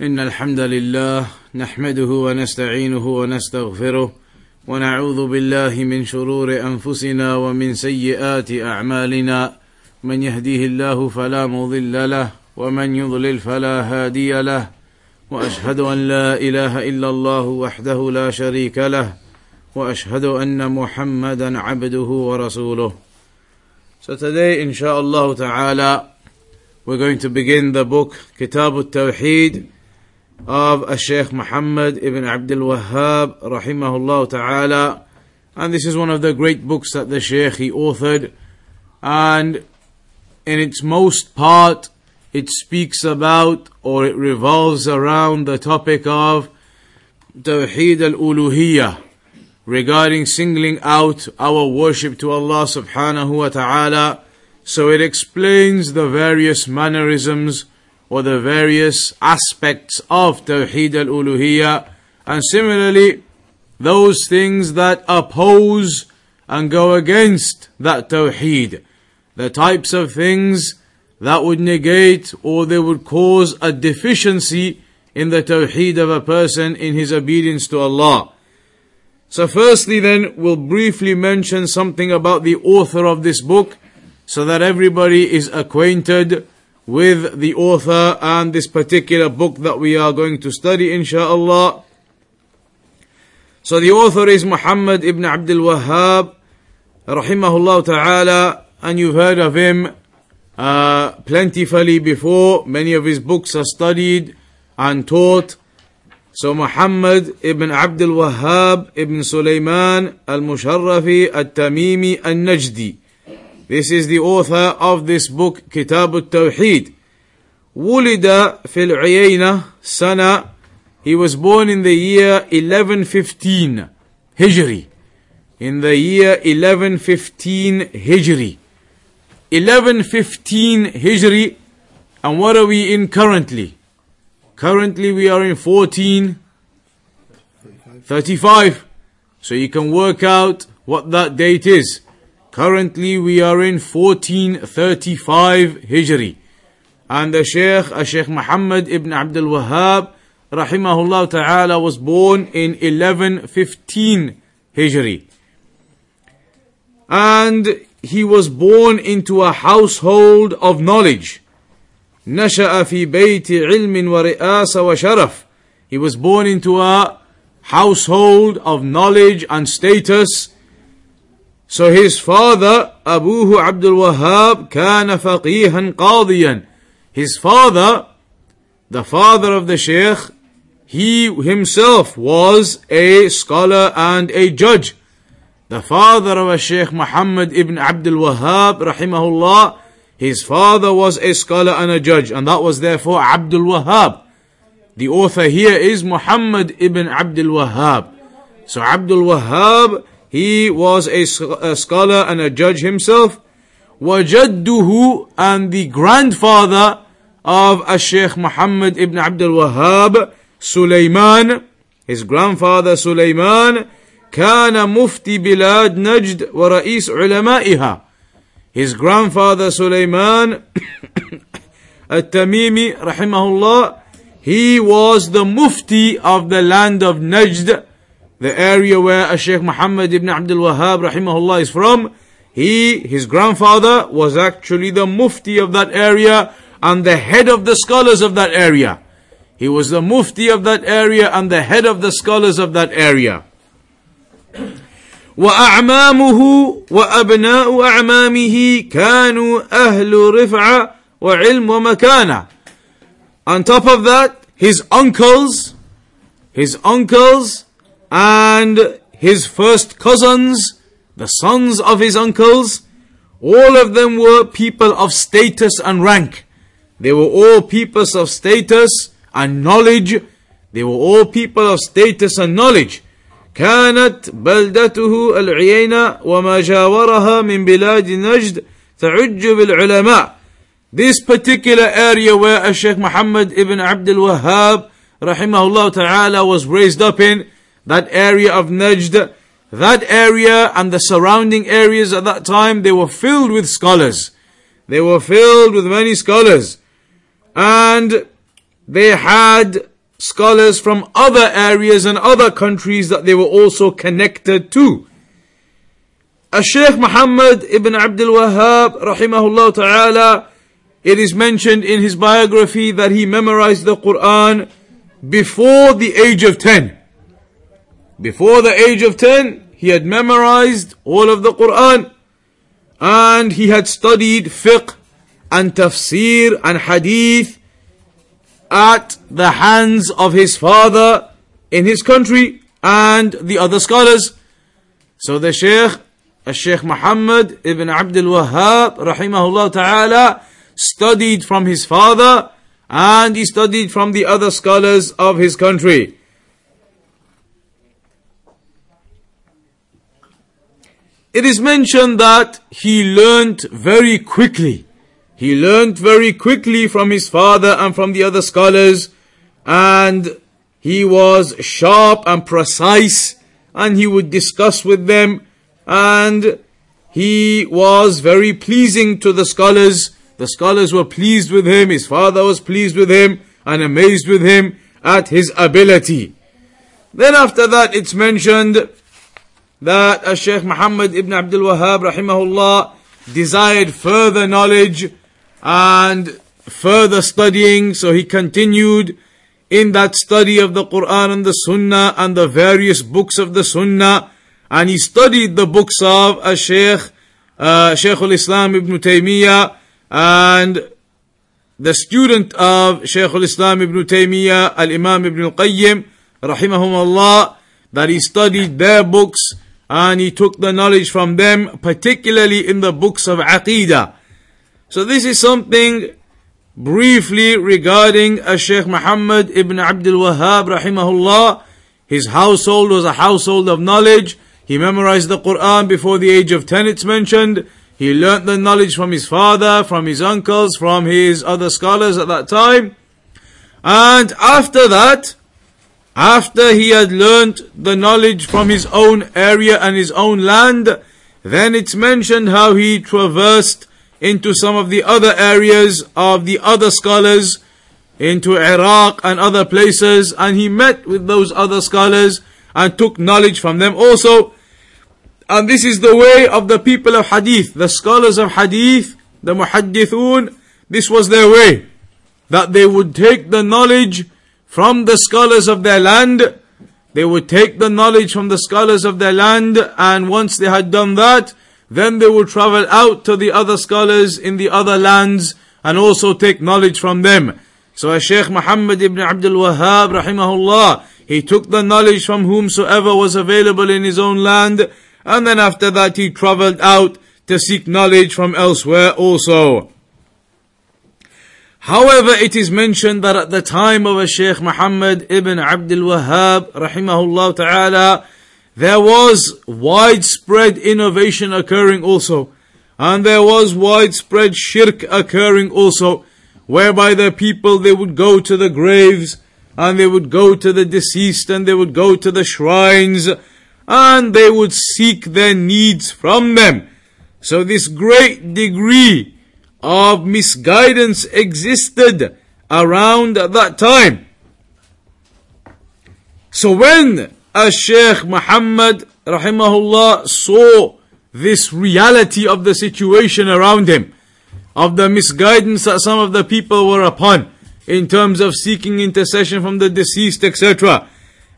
إن الحمد لله نحمده ونستعينه ونستغفره ونعوذ بالله من شرور أنفسنا ومن سيئات أعمالنا. من يهديه الله فلا مضل له ومن يضلل فلا هادي له. وأشهد أن لا إله إلا الله وحده لا شريك له وأشهد أن محمدا عبده ورسوله. So today, inshallah ta'ala, we're going to begin the book Kitab al-Tawheed. Of a Sheikh Muhammad ibn Abdul Wahhab rahimahullah ta'ala. And this is one of the great books that the Sheikh he authored. And in its most part, it speaks about or it revolves around the topic of Tawheed al-Uluhiyyah regarding singling out our worship to Allah subhanahu wa ta'ala. So it explains the various mannerisms or the various aspects of Tawheed al Uluhiyya, and similarly, those things that oppose and go against that Tawheed, the types of things that would negate or they would cause a deficiency in the Tawheed of a person in his obedience to Allah. So, firstly, then, we'll briefly mention something about the author of this book so that everybody is acquainted with the author and this particular book that we are going to study, insha'Allah. So, the author is Muhammad ibn Abdul Wahhab, rahimahullah ta'ala, and you've heard of him uh, plentifully before. Many of his books are studied and taught. So Muhammad ibn Abdul Wahhab ibn Sulaiman al-Musharrafi al-Tamimi al-Najdi. This is the author of this book, Kitab al-Tawheed. ولد في العيينة سنة He was born in the year 1115 Hijri. In the year 1115 Hijri. 1115 Hijri. And what are we in currently? Currently we are in 1435. So you can work out what that date is. Currently we are in 1435 Hijri. And the Sheikh, uh, Sheikh Muhammad ibn Abdul Wahhab, rahimahullah ta'ala, was born in 1115 Hijri. And he was born into a household of knowledge. نشأ في بيت علم ورئاسة وشرف. He was born into a household of knowledge and status. So his father, Abuhu Abdul Wahhab, kana faqihan qadiyan. His father, the father of the Shaykh, he himself was a scholar and a judge. The father of a Shaykh Muhammad ibn Abdul Wahhab, rahimahullah, his father was a scholar and a judge, and that was therefore Abdul Wahhab. The author here is Muhammad ibn Abdul Wahhab. So Abdul Wahhab he was a, a scholar and a judge himself. وجده and the grandfather of a Sheikh Muhammad ibn Abdul Wahhab, Sulaiman, his grandfather Sulaiman, كان مفتي بلاد نجد ورئيس علمائها. His grandfather Sulaiman At-Tamimi rahimahullah he was the mufti of the land of Najd the area where Sheikh Muhammad ibn Abdul Wahhab rahimahullah is from he his grandfather was actually the mufti of that area and the head of the scholars of that area he was the mufti of that area and the head of the scholars of that area وأعمامه وأبناء أعمامه كانوا أهل رفعة وعلم ومكانة. On top of that, his uncles, his uncles, and his first cousins, the sons of his uncles, all of them were people of status and rank. They were all people of status and knowledge. They were all people of status and knowledge. كانت بلدته العيينة وما جاورها من بلاد نجد تعج بالعلماء This particular area where Sheikh Muhammad ibn Abdul Wahhab rahimahullah ta'ala was raised up in, that area of Najd, that area and the surrounding areas at that time, they were filled with scholars. They were filled with many scholars. And they had scholars from other areas and other countries that they were also connected to. A Sheikh Muhammad ibn Abdul Wahhab, rahimahullah ta'ala, it is mentioned in his biography that he memorized the Quran before the age of 10. Before the age of 10, he had memorized all of the Quran and he had studied fiqh and tafsir and hadith at the hands of his father in his country and the other scholars. So the Shaykh, Shaykh Muhammad ibn Abdul Wahhab, rahimahullah ta'ala, studied from his father and he studied from the other scholars of his country. It is mentioned that he learnt very quickly. He learnt very quickly from his father and from the other scholars, and he was sharp and precise, and he would discuss with them, and he was very pleasing to the scholars. The scholars were pleased with him, his father was pleased with him, and amazed with him at his ability. Then after that, it's mentioned that Sheikh Muhammad ibn Abdul Wahhab rahimahullah desired further knowledge and further studying, so he continued in that study of the Quran and the Sunnah and the various books of the Sunnah, and he studied the books of a Shaykh, uh, al-Islam ibn Taymiyyah, and the student of Shaykh al-Islam ibn Taymiyyah, al-Imam ibn al-Qayyim, rahimahumullah, that he studied their books and he took the knowledge from them, particularly in the books of Aqidah. So this is something briefly regarding a Sheikh Muhammad ibn Abdul Wahhab rahimahullah. His household was a household of knowledge. He memorized the Quran before the age of 10 it's mentioned. He learnt the knowledge from his father, from his uncles, from his other scholars at that time. And after that, after he had learnt the knowledge from his own area and his own land, then it's mentioned how he traversed into some of the other areas of the other scholars, into Iraq and other places, and he met with those other scholars and took knowledge from them also. And this is the way of the people of Hadith, the scholars of Hadith, the Muhaddithun, this was their way. That they would take the knowledge from the scholars of their land. They would take the knowledge from the scholars of their land, and once they had done that, then they would travel out to the other scholars in the other lands and also take knowledge from them. So as Shaykh Muhammad ibn Abdul Wahhab rahimahullah, he took the knowledge from whomsoever was available in his own land, and then after that he traveled out to seek knowledge from elsewhere also. However, it is mentioned that at the time of a Shaykh Muhammad ibn Abdul Wahhab, rahimahullah ta'ala, there was widespread innovation occurring also. And there was widespread shirk occurring also, whereby the people, they would go to the graves, and they would go to the deceased, and they would go to the shrines, and they would seek their needs from them. So this great degree of misguidance existed around that time. So when a Sheikh Muhammad rahimahullah saw this reality of the situation around him, of the misguidance that some of the people were upon in terms of seeking intercession from the deceased, etc.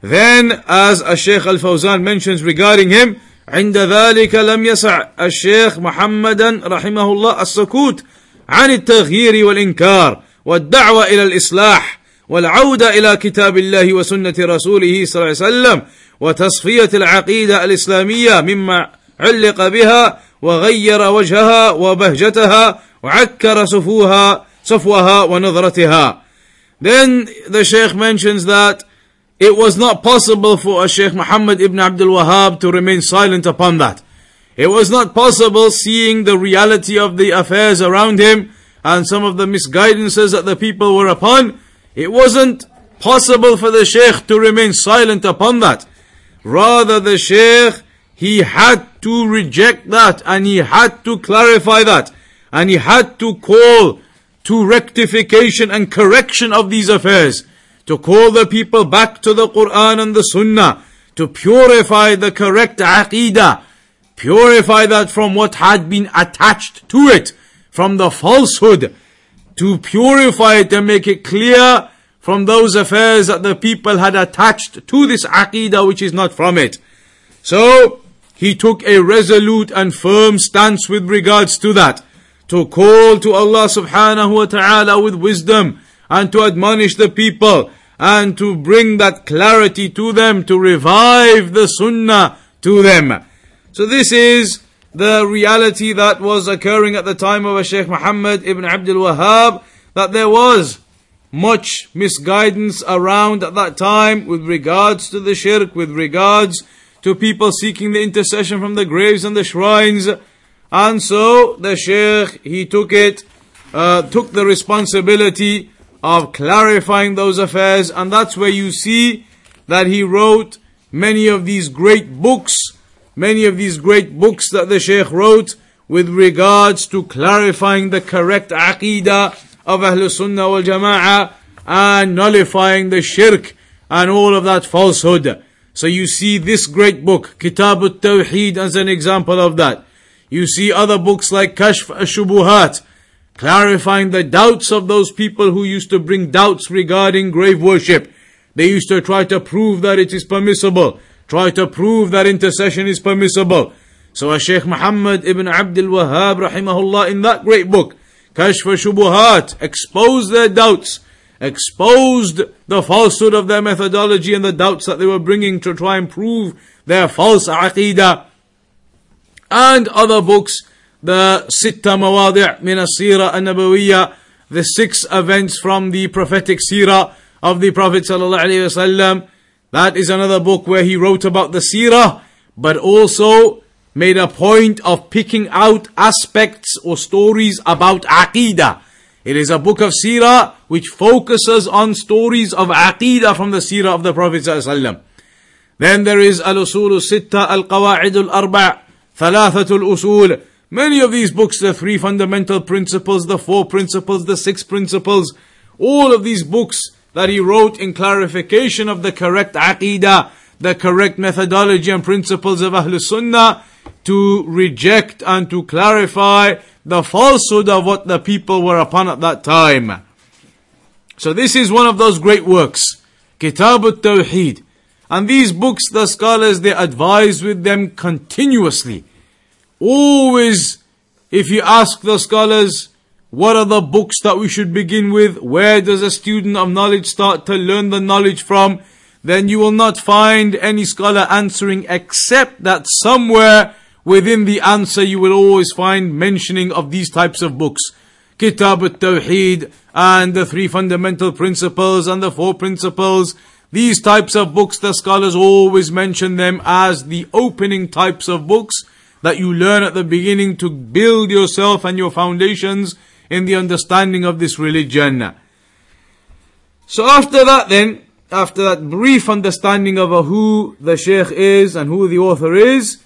Then, as a Sheikh Al Fawzan mentions regarding him, عند ذلك لم يسع الشيخ محمدا رحمه الله السكوت عن التغيير والإنكار والدعوة إلى الإصلاح والعودة إلى كتاب الله وسنة رسوله صلى الله عليه وسلم وتصفية العقيدة الإسلامية مما علق بها وغير وجهها وبهجتها وعكر صفوها صفوها ونظرتها. Then the Sheikh mentions that it was not possible for a Sheikh Muhammad ibn Abdul Wahhab to remain silent upon that. It was not possible seeing the reality of the affairs around him and some of the misguidances that the people were upon. It wasn't possible for the Sheikh to remain silent upon that. Rather, the Sheikh, he had to reject that and he had to clarify that and he had to call to rectification and correction of these affairs to call the people back to the Quran and the Sunnah, to purify the correct aqidah, purify that from what had been attached to it, from the falsehood, to purify it and make it clear from those affairs that the people had attached to this aqidah which is not from it. So, he took a resolute and firm stance with regards to that. To call to Allah subhanahu wa ta'ala with wisdom and to admonish the people and to bring that clarity to them, to revive the sunnah to them. So this is the reality that was occurring at the time of Shaykh Muhammad ibn Abdul Wahhab, that there was much misguidance around at that time with regards to the shirk, with regards to people seeking the intercession from the graves and the shrines. And so the Shaykh, he took it, uh, took the responsibility of clarifying those affairs, and that's where you see that he wrote many of these great books, many of these great books that the Shaykh wrote with regards to clarifying the correct aqidah of Ahlul Sunnah wal Jama'ah and nullifying the shirk and all of that falsehood. So you see this great book, Kitab al-Tawheed as an example of that. You see other books like Kashf al-Shubuhat, clarifying the doubts of those people who used to bring doubts regarding grave worship. They used to try to prove that it is permissible, try to prove that intercession is permissible. So Shaykh Muhammad ibn Abdul Wahhab rahimahullah in that great book, Kashf Shubuhat, exposed their doubts, exposed the falsehood of their methodology and the doubts that they were bringing to try and prove their false aqidah. And other books, the Sitta Mawadi' min Sira an the six events from the prophetic Sirah of the Prophet sallallahu That is another book where he wrote about the Sirah, but also made a point of picking out aspects or stories about Aqidah. It is a book of Sirah which focuses on stories of Aqidah from the Sirah of the Prophet. Then there is Al-Usul Sitta, Al-Qawa'id Al-Arba' Thalathat Al-Usul. Many of these books, the three fundamental principles, the four principles, the six principles, all of these books that he wrote in clarification of the correct Aqidah, the correct methodology and principles of Ahlul Sunnah, to reject and to clarify the falsehood of what the people were upon at that time. So this is one of those great works, Kitab al-Tawheed. And these books, the scholars, they advise with them continuously. Always, if you ask the scholars, what are the books that we should begin with? Where does a student of knowledge start to learn the knowledge from? Then you will not find any scholar answering except that somewhere within the answer you will always find mentioning of these types of books. Kitab al-Tawheed and the three fundamental principles and the four principles. These types of books, the scholars always mention them as the opening types of books that you learn at the beginning to build yourself and your foundations in the understanding of this religion. So after that then, after that brief understanding of who the Shaykh is and who the author is,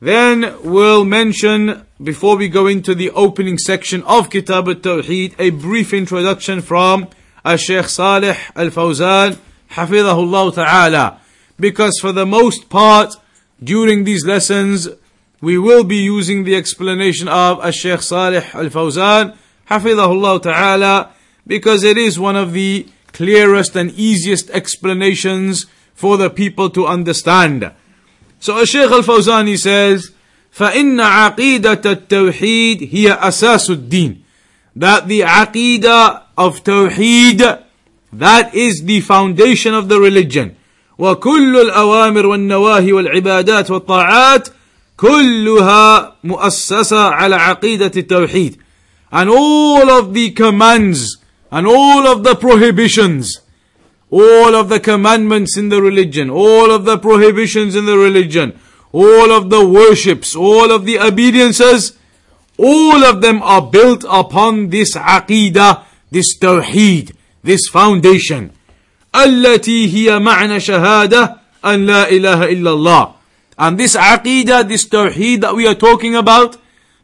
then we'll mention, before we go into the opening section of Kitab al-Tawheed, a brief introduction from Shaykh Salih al-Fawzan, Hafidahullah Ta'ala. Because for the most part, during these lessons, we will be using the explanation of Shaykh Salih al-Fawzan, Hafidahullah Ta'ala, because it is one of the clearest and easiest explanations for the people to understand. So Shaykh Al-Fawzani says, فَإِنَّ عَقِيدَةَ التَّوْحِيدِ هِيَ أَسَاسُ الدِّينِ That the aqidah of Tawheed, that is the foundation of the religion. وكل الأوامر والنواهي والعبادات والطاعات كلها مؤسسة على عقيدة التوحيد. And all of the commands and all of the prohibitions all of the commandments in the religion, all of the prohibitions in the religion, all of the worships, all of the obediences, all of them are built upon this aqidah, this tawheed, this foundation. التي هي معنى شهادة أن لا إله إلا الله. And this aqidah, this tawheed that we are talking about,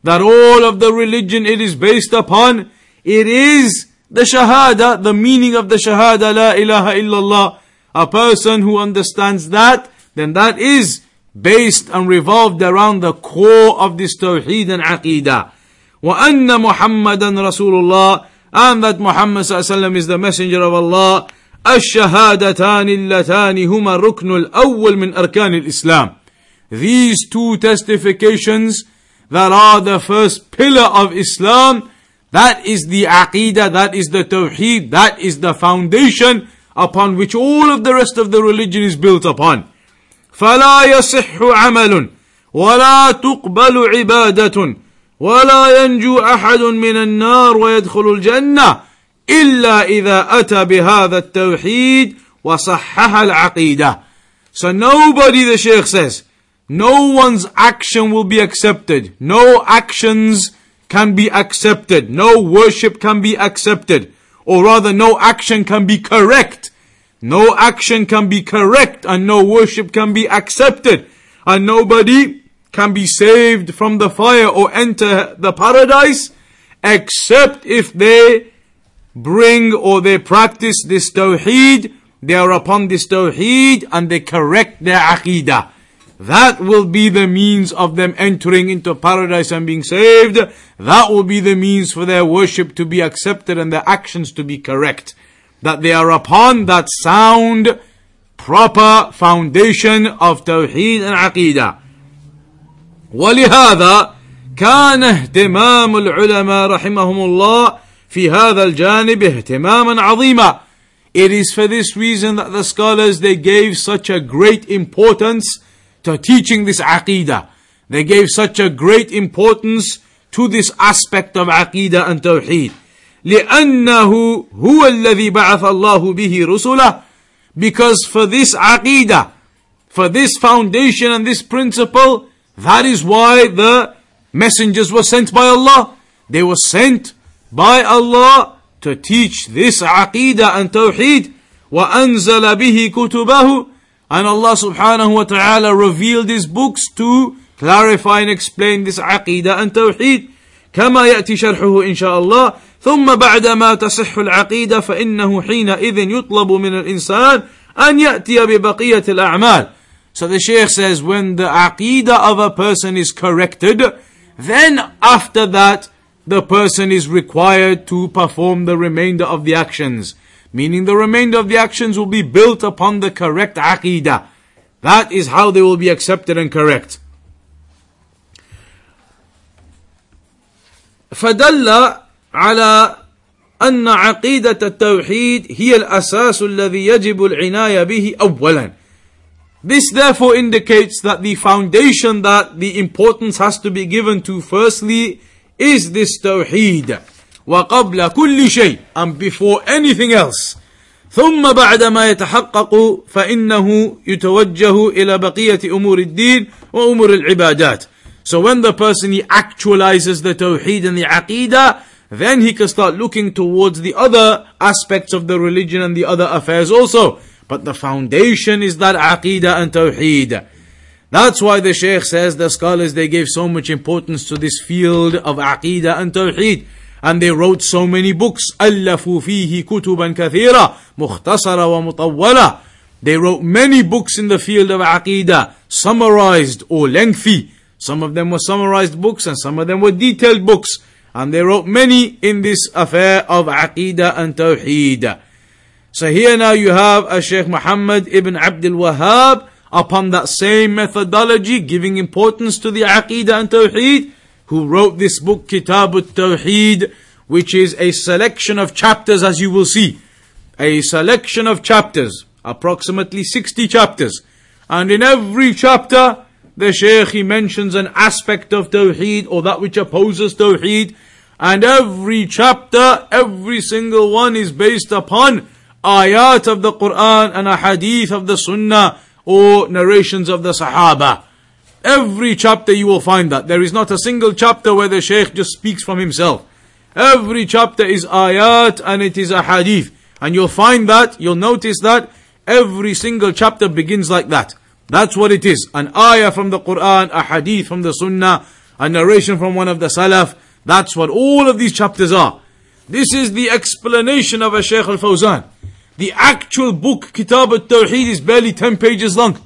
that all of the religion it is based upon, it is the Shahada, the meaning of the Shahada, La ilaha illallah, a person who understands that, then that is based and revolved around the core of this Tawheed and Aqidah. وأن محمدا رسول الله and that Muhammad وسلم is the messenger of Allah الشهادتان اللتان هما الركن الأول من أركان الإسلام These two testifications that are the first pillar of Islam that is the aqidah, that is the tawheed, that is the foundation upon which all of the rest of the religion is built upon. فلا يصح عمل ولا تقبل عبادة ولا ينجو أحد من النار ويدخل الجنة إلا إذا أتى بهذا التوحيد وصحح العقيدة. So nobody, the Shaykh says, no one's action will be accepted. No actions can be accepted. No worship can be accepted. Or rather, no action can be correct. No action can be correct and no worship can be accepted. And nobody can be saved from the fire or enter the paradise except if they bring or they practice this tawheed, they are upon this tawheed and they correct their aqidah. That will be the means of them entering into paradise and being saved. That will be the means for their worship to be accepted and their actions to be correct. That they are upon that sound, proper foundation of Tawheed and Aqidah. ولهذا كان اهتمام العلماء رحمهم الله في هذا الجانب اهتماما عظيما. It is for this reason that the scholars they gave such a great importance to teaching this aqidah. They gave such a great importance to this aspect of aqidah and tawheed. لأنه هو الذي بعث الله به رسله because for this aqidah, for this foundation and this principle, that is why the messengers were sent by Allah. They were sent by Allah to teach this aqidah and tawheed. وأنزل به كتبه and Allah subhanahu wa ta'ala revealed His books to clarify and explain this aqidah and tawheed. كما يأتي شرحه إن شاء الله ثم بعدما تصح العقيدة فإنه حينئذ يطلب من الإنسان أن يأتي ببقية الأعمال So the Shaykh says when the aqidah of a person is corrected then after that the person is required to perform the remainder of the actions meaning the remainder of the actions will be built upon the correct aqidah. That is how they will be accepted and correct. فدل على أن عقيدة التوحيد هي الأساس الذي يجب العناية به أولا. This therefore indicates that the foundation that the importance has to be given to firstly is this tawheed. وقبل كل شيء and before anything else ثم بعدما يتحقق فإنه يتوجه إلى بقية أمور الدين وأمور العبادات So when the person he actualizes the tawheed and the aqidah then he can start looking towards the other aspects of the religion and the other affairs also. But the foundation is that aqidah and tawheed. That's why the Shaykh says the scholars they gave so much importance to this field of aqidah and tawheed. And they wrote so many books. ألفوا فيه كتبا كثيرة مختصرة ومطولة. They wrote many books in the field of aqidah, summarized or lengthy. Some of them were summarized books and some of them were detailed books. And they wrote many in this affair of aqidah and tawheed. So here now you have a Sheikh Muhammad ibn Abdul Wahhab upon that same methodology, giving importance to the aqidah and tawheed who wrote this book, Kitab al-Tawheed, which is a selection of chapters as you will see. A selection of chapters, approximately 60 chapters. And in every chapter, the Shaykh he mentions an aspect of Tawheed or that which opposes Tawheed. And every chapter, every single one is based upon ayat of the Quran and a hadith of the Sunnah or narrations of the Sahaba. Every chapter you will find that. There is not a single chapter where the Shaykh just speaks from himself. Every chapter is ayat and it is a hadith. And you'll find that, you'll notice that every single chapter begins like that. That's what it is. An ayah from the Quran, a hadith from the Sunnah, a narration from one of the Salaf. That's what all of these chapters are. This is the explanation of a Shaykh al-Fawzan. The actual book, Kitab al-Tawheed, is barely 10 pages long.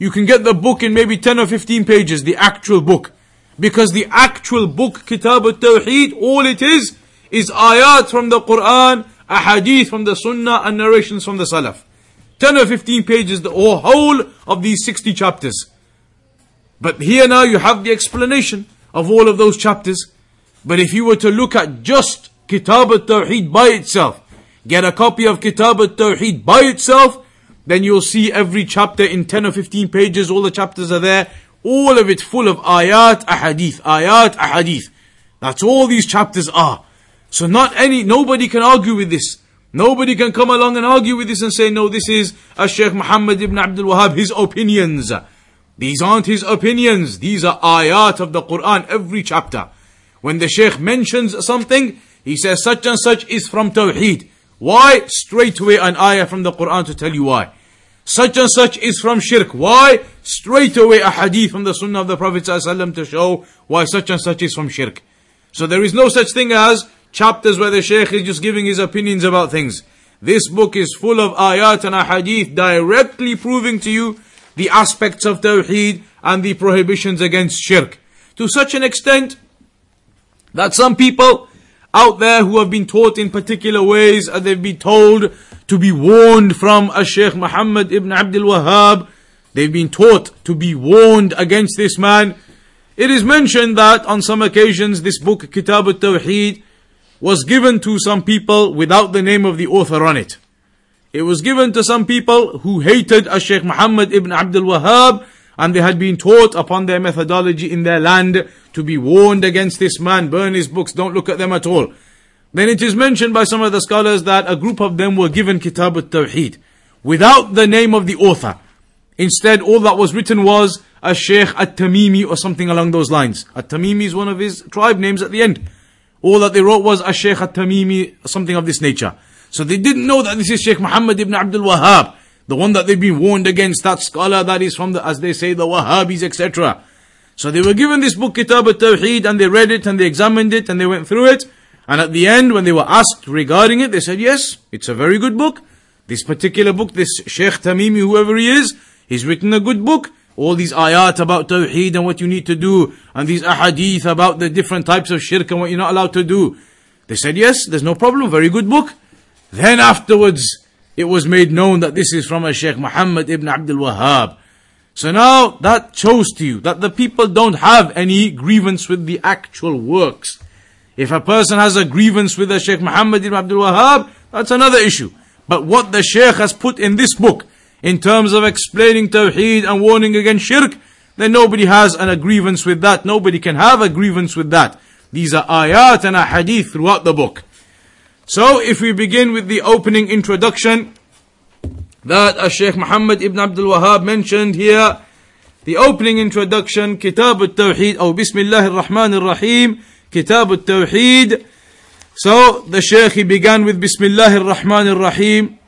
You can get the book in maybe 10 or 15 pages, the actual book. Because the actual book, Kitab al-Tawheed, all it is, is ayat from the Quran, a hadith from the Sunnah, and narrations from the Salaf. 10 or 15 pages, the whole of these 60 chapters. But here now you have the explanation of all of those chapters. But if you were to look at just Kitab al-Tawheed by itself, get a copy of Kitab al-Tawheed by itself, then you'll see every chapter in 10 or 15 pages, all the chapters are there, all of it full of ayat, ahadith, ayat, ahadith. That's all these chapters are. So not any, nobody can argue with this. Nobody can come along and argue with this and say, no, this is a Sheikh Muhammad ibn Abdul Wahhab, his opinions. These aren't his opinions. These are ayat of the Quran, every chapter. When the Sheikh mentions something, he says such and such is from Tawheed. Why? Straight away an ayah from the Quran to tell you why. Such and such is from shirk. Why? Straight away a hadith from the sunnah of the Prophet ﷺ to show why such and such is from shirk. So there is no such thing as chapters where the Shaykh is just giving his opinions about things. This book is full of ayat and ahadith directly proving to you the aspects of Tawheed and the prohibitions against shirk. To such an extent that some people out there who have been taught in particular ways and they've been told to be warned from a Sheikh Muhammad ibn Abdul Wahhab. They've been taught to be warned against this man. It is mentioned that on some occasions this book, Kitab al-Tawheed, was given to some people without the name of the author on it. It was given to some people who hated a Sheikh Muhammad ibn Abdul Wahhab and they had been taught upon their methodology in their land to be warned against this man, burn his books, don't look at them at all. Then it is mentioned by some of the scholars that a group of them were given Kitab al-Tawheed without the name of the author. Instead, all that was written was a Sheikh at-Tamimi or something along those lines. At-Tamimi is one of his tribe names at the end. All that they wrote was a Sheikh at-Tamimi, something of this nature. So they didn't know that this is Sheikh Muhammad ibn Abdul Wahhab. The one that they've been warned against, that scholar that is from the, as they say, the Wahhabis, etc. So they were given this book, Kitab al-Tawheed, and they read it and they examined it and they went through it. And at the end, when they were asked regarding it, they said, yes, it's a very good book. This particular book, this Sheikh Tamimi, whoever he is, he's written a good book. All these ayat about Tawheed and what you need to do, and these ahadith about the different types of shirk and what you're not allowed to do. They said, yes, there's no problem, very good book. Then afterwards, it was made known that this is from a Sheikh Muhammad ibn Abdul Wahhab. So now that shows to you that the people don't have any grievance with the actual works. If a person has a grievance with the Sheikh Muhammad ibn Abdul Wahhab, that's another issue. But what the Sheikh has put in this book, in terms of explaining Tawheed and warning against Shirk, then nobody has an, grievance with that. Nobody can have a grievance with that. These are ayat and a hadith throughout the book. So if we begin with the opening introduction that a Sheikh Muhammad ibn Abdul Wahhab mentioned here, the opening introduction, Kitab al-Tawheed, or Bismillah ar-Rahman ar-Rahim, Kitab al-Tawheed. So the Sheikh he began with Bismillah ar-Rahman ar-Rahim.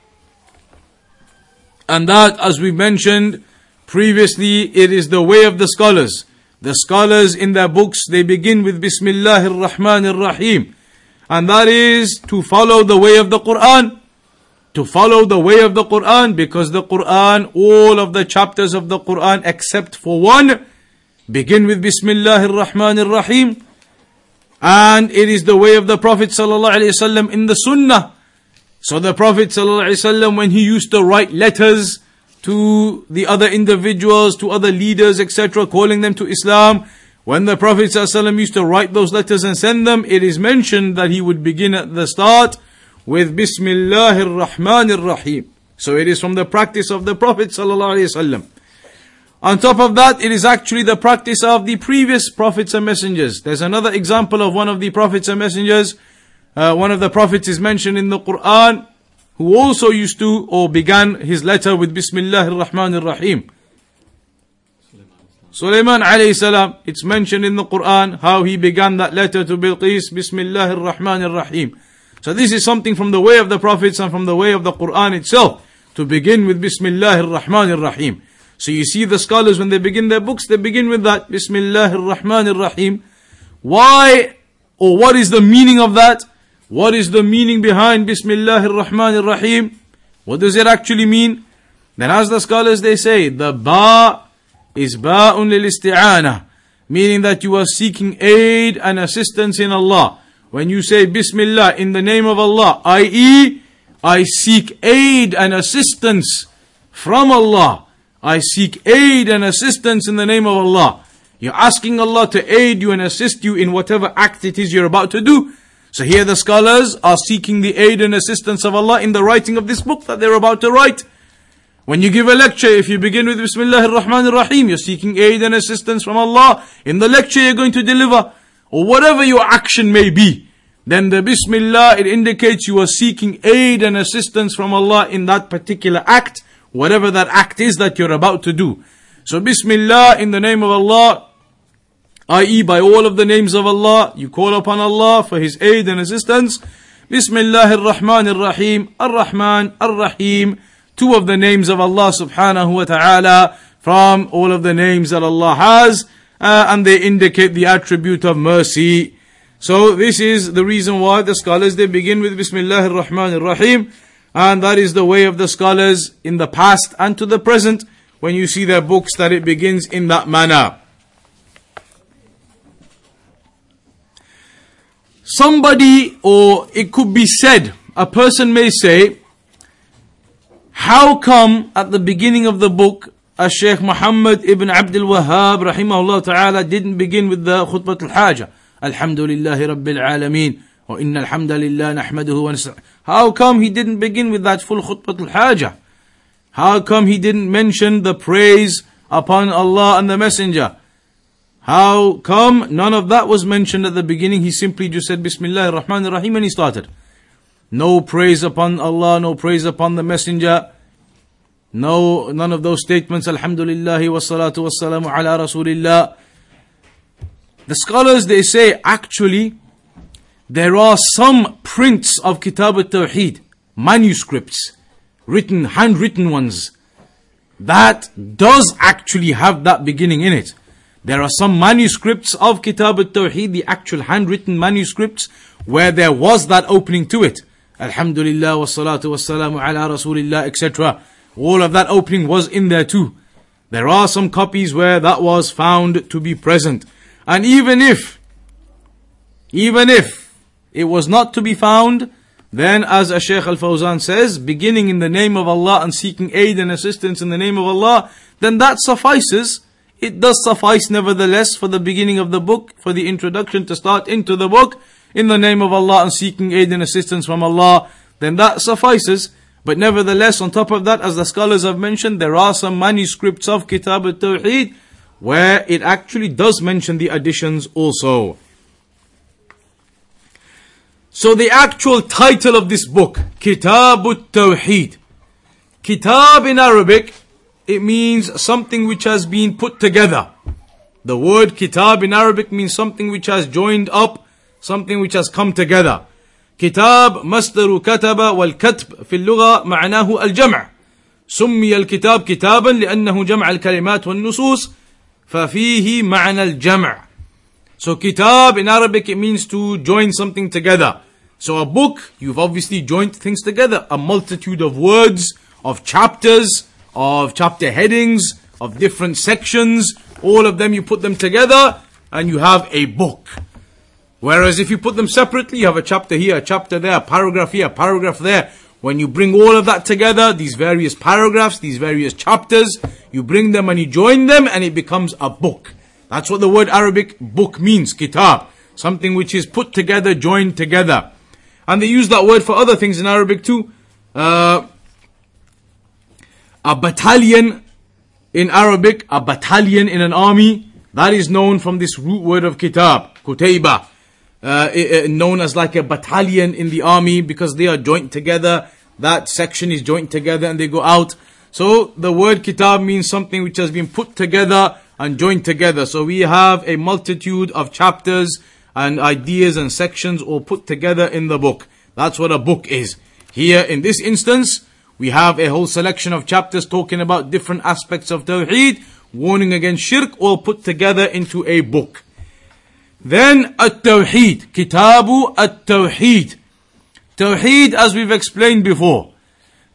And that, as we mentioned previously, it is the way of the scholars. The scholars in their books, they begin with Bismillah ar-Rahman ar-Rahim and that is to follow the way of the Quran. To follow the way of the Quran, because the Quran, all of the chapters of the Quran except for one, begin with Bismillah ar-Rahman ar-Rahim. And it is the way of the Prophet ﷺ in the Sunnah. So the Prophet ﷺ, when he used to write letters to the other individuals, to other leaders, etc., calling them to Islam, when the Prophet ﷺ used to write those letters and send them, it is mentioned that he would begin at the start with Bismillah ar-Rahman ar-Rahim. So it is from the practice of the Prophet ﷺ. On top of that, it is actually the practice of the previous prophets and messengers. There's another example of one of the prophets and messengers. Uh, one of the prophets is mentioned in the Quran, who also used to or began his letter with Bismillah ar-Rahman ar-Rahim. Sulaiman alayhi salam, it's mentioned in the Quran how he began that letter to Bilqis, Bismillah ar-Rahman ar-Rahim. So this is something from the way of the prophets and from the way of the Quran itself, to begin with Bismillah ar-Rahman ar-Rahim. So you see the scholars when they begin their books, they begin with that, Bismillah ar-Rahman ar-Rahim. Why, or what is the meaning of that? what is the meaning behind Bismillah ar-Rahman ar-Rahim? What does it actually mean? Then as the scholars they say, the ba is ba'un lil isti'ana, meaning that you are seeking aid and assistance in Allah. When you say Bismillah in the name of Allah, i.e., I seek aid and assistance from Allah. I seek aid and assistance in the name of Allah. You're asking Allah to aid you and assist you in whatever act it is you're about to do. So here the scholars are seeking the aid and assistance of Allah in the writing of this book that they're about to write. When you give a lecture, if you begin with Bismillah ar-Rahman ar-Rahim, you're seeking aid and assistance from Allah in the lecture you're going to deliver, or whatever your action may be. Then the Bismillah, it indicates you are seeking aid and assistance from Allah in that particular act, whatever that act is that you're about to do. So Bismillah in the name of Allah, i.e. by all of the names of Allah, you call upon Allah for His aid and assistance. Bismillah ar-Rahman ar-Rahim, ar-Rahman, ar-Rahim, two of the names of Allah subhanahu wa ta'ala from all of the names that Allah has, uh, and they indicate the attribute of mercy. So this is the reason why the scholars they begin with Bismillah ar-Rahman ar-Rahim, and that is the way of the scholars in the past and to the present when you see their books that it begins in that manner. Somebody, or it could be said, a person may say, how come at the beginning of the book, a Sheikh Muhammad ibn Abdul Wahhab rahimahullah ta'ala didn't begin with the khutbah al-hajah. Alhamdulillahi Rabbil Alameen. Or inna alhamdulillah nahmaduhu wa How come he didn't begin with that full khutbah al-hajah? How come he didn't mention the praise upon Allah and the Messenger? How come none of that was mentioned at the beginning? He simply just said Bismillah ar-Rahman ar-Rahim and he started. No praise upon Allah, no praise upon the Messenger. No, none of those statements. Alhamdulillah wa salatu wa salamu ala Rasulillah. The scholars they say actually there are some prints of Kitab al-Tawheed, manuscripts, written, handwritten ones, that does actually have that beginning in it. There are some manuscripts of Kitab al-Tawheed, the actual handwritten manuscripts, where there was that opening to it. Alhamdulillah wa salatu wa salamu ala Rasulillah, etc. All of that opening was in there too. There are some copies where that was found to be present. And even if, even if it was not to be found, then as Shaykh al-Fawzan says, beginning in the name of Allah and seeking aid and assistance in the name of Allah, then that suffices it does suffice nevertheless for the beginning of the book, for the introduction to start into the book, in the name of Allah and seeking aid and assistance from Allah, then that suffices. But nevertheless, on top of that, as the scholars have mentioned, there are some manuscripts of Kitab al-Tawheed where it actually does mention the additions also. So the actual title of this book, Kitab al-Tawheed. Kitab in Arabic it means something which has been put together. The word kitab in Arabic means something which has joined up, something which has come together. كتاب مصدر كتب والكتب في اللغة معناه الجمع سمي الكتاب كتابا لأنه جمع الكلمات والنصوص ففيه معنى الجمع so kitab in Arabic it means to join something together. So a book, you've obviously joined things together. A multitude of words, of chapters, of chapter headings, of different sections, all of them you put them together and you have a book. Whereas if you put them separately, you have a chapter here, a chapter there, a paragraph here, a paragraph there. When you bring all of that together, these various paragraphs, these various chapters, you bring them and you join them and it becomes a book. That's what the word Arabic book means, kitab. Something which is put together, joined together. And they use that word for other things in Arabic too. Uh, a battalion in Arabic, a battalion in an army, that is known from this root word of kitab, kutayba. Uh, known as like a battalion in the army because they are joined together. That section is joined together and they go out. So the word kitab means something which has been put together and joined together. So we have a multitude of chapters and ideas and sections all put together in the book. That's what a book is. Here in this instance, we have a whole selection of chapters talking about different aspects of Tawheed, warning against shirk, all put together into a book. Then At-Tawheed, Kitabu At-Tawheed. Tawheed, as we've explained before,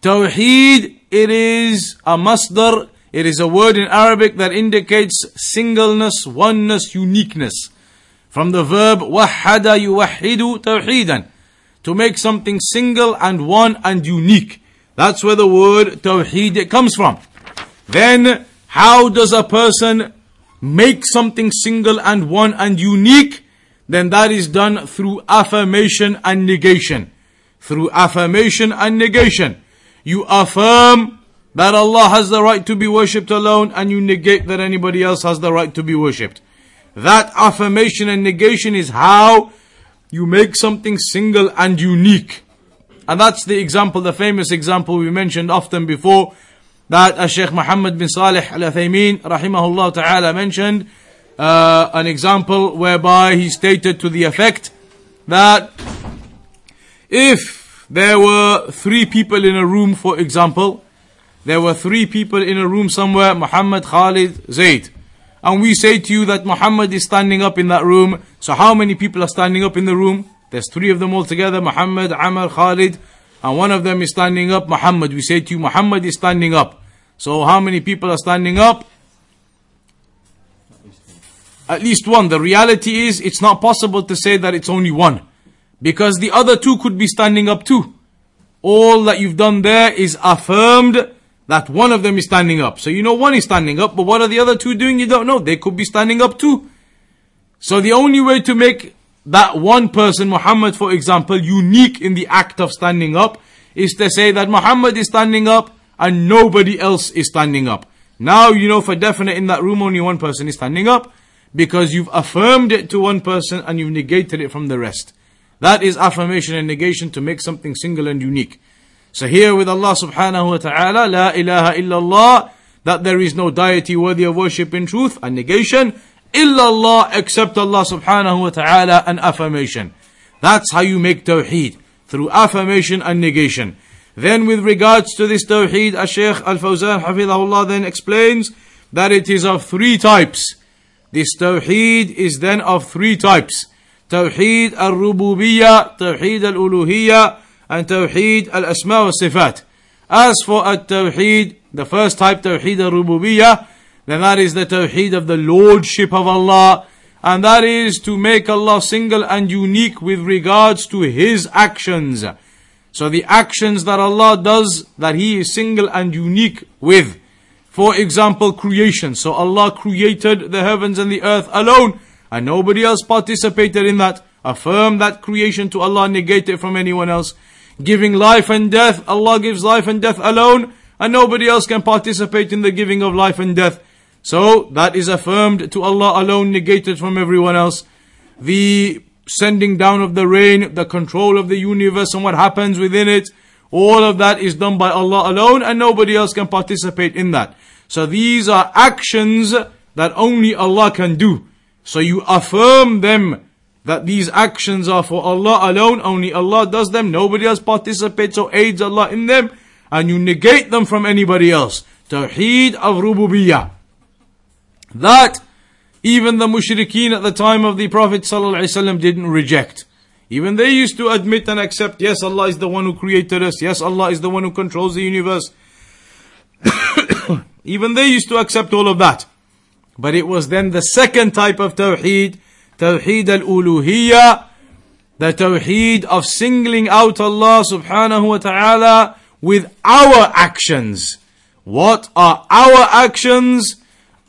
Tawheed, it is a masdar, it is a word in Arabic that indicates singleness, oneness, uniqueness. From the verb wahada yuwahidu tawhidan. To make something single and one and unique. That's where the word tawhid comes from. Then, how does a person make something single and one and unique? Then that is done through affirmation and negation. Through affirmation and negation. You affirm that Allah has the right to be worshipped alone and you negate that anybody else has the right to be worshipped. That affirmation and negation is how you make something single and unique. And that's the example, the famous example we mentioned often before that Sheikh Muhammad bin Salih Al Uthaymeen, rahimahullah ta'ala, mentioned uh, an example whereby he stated to the effect that if there were three people in a room, for example, there were three people in a room somewhere, Muhammad, Khalid, Zaid. And we say to you that Muhammad is standing up in that room. So how many people are standing up in the room? There's three of them all together, Muhammad, Amr, Khalid, and one of them is standing up, Muhammad. We say to you, Muhammad is standing up. So how many people are standing up? At least one. The reality is, it's not possible to say that it's only one. Because the other two could be standing up too. All that you've done there is affirmed that one of them is standing up. So you know one is standing up, but what are the other two doing? You don't know. They could be standing up too. So the only way to make that one person, Muhammad for example, unique in the act of standing up, is to say that Muhammad is standing up and nobody else is standing up. Now you know for definite in that room only one person is standing up because you've affirmed it to one person and you've negated it from the rest. That is affirmation and negation to make something single and unique. So here with Allah subhanahu wa ta'ala, La ilaha illallah, that there is no deity worthy of worship in truth, and negation, illallah except Allah subhanahu wa ta'ala, and affirmation. That's how you make tawheed, through affirmation and negation. Then with regards to this tawheed, Shaykh Al-Fawzan hafidhahullah then explains that it is of three types. This tawheed is then of three types. Tawheed al-rububiyyah, tawheed al-uluhiyyah, and Tawheed al-Asma wa Sifat. As for at-Tawheed, the first type, Tawheed al-Rububiyyah, then that is the Tawheed of the Lordship of Allah, and that is to make Allah single and unique with regards to His actions. So the actions that Allah does, that He is single and unique with. For example, creation. So Allah created the heavens and the earth alone, and nobody else participated in that. Affirm that creation to Allah, negate it from anyone else giving life and death. Allah gives life and death alone, and nobody else can participate in the giving of life and death. So that is affirmed to Allah alone, negated from everyone else. The sending down of the rain, the control of the universe and what happens within it, all of that is done by Allah alone, and nobody else can participate in that. So these are actions that only Allah can do. So you affirm them that these actions are for Allah alone, only Allah does them, nobody else participates or aids Allah in them, and you negate them from anybody else. Tawheed of Rububiyyah. That even the mushrikeen at the time of the Prophet ﷺ didn't reject. Even they used to admit and accept, yes, Allah is the one who created us, yes, Allah is the one who controls the universe. Even they used to accept all of that. But it was then the second type of Tawheed Tawheed al-Uluhiyya, the Tawheed of singling out Allah subhanahu wa ta'ala with our actions. What are our actions?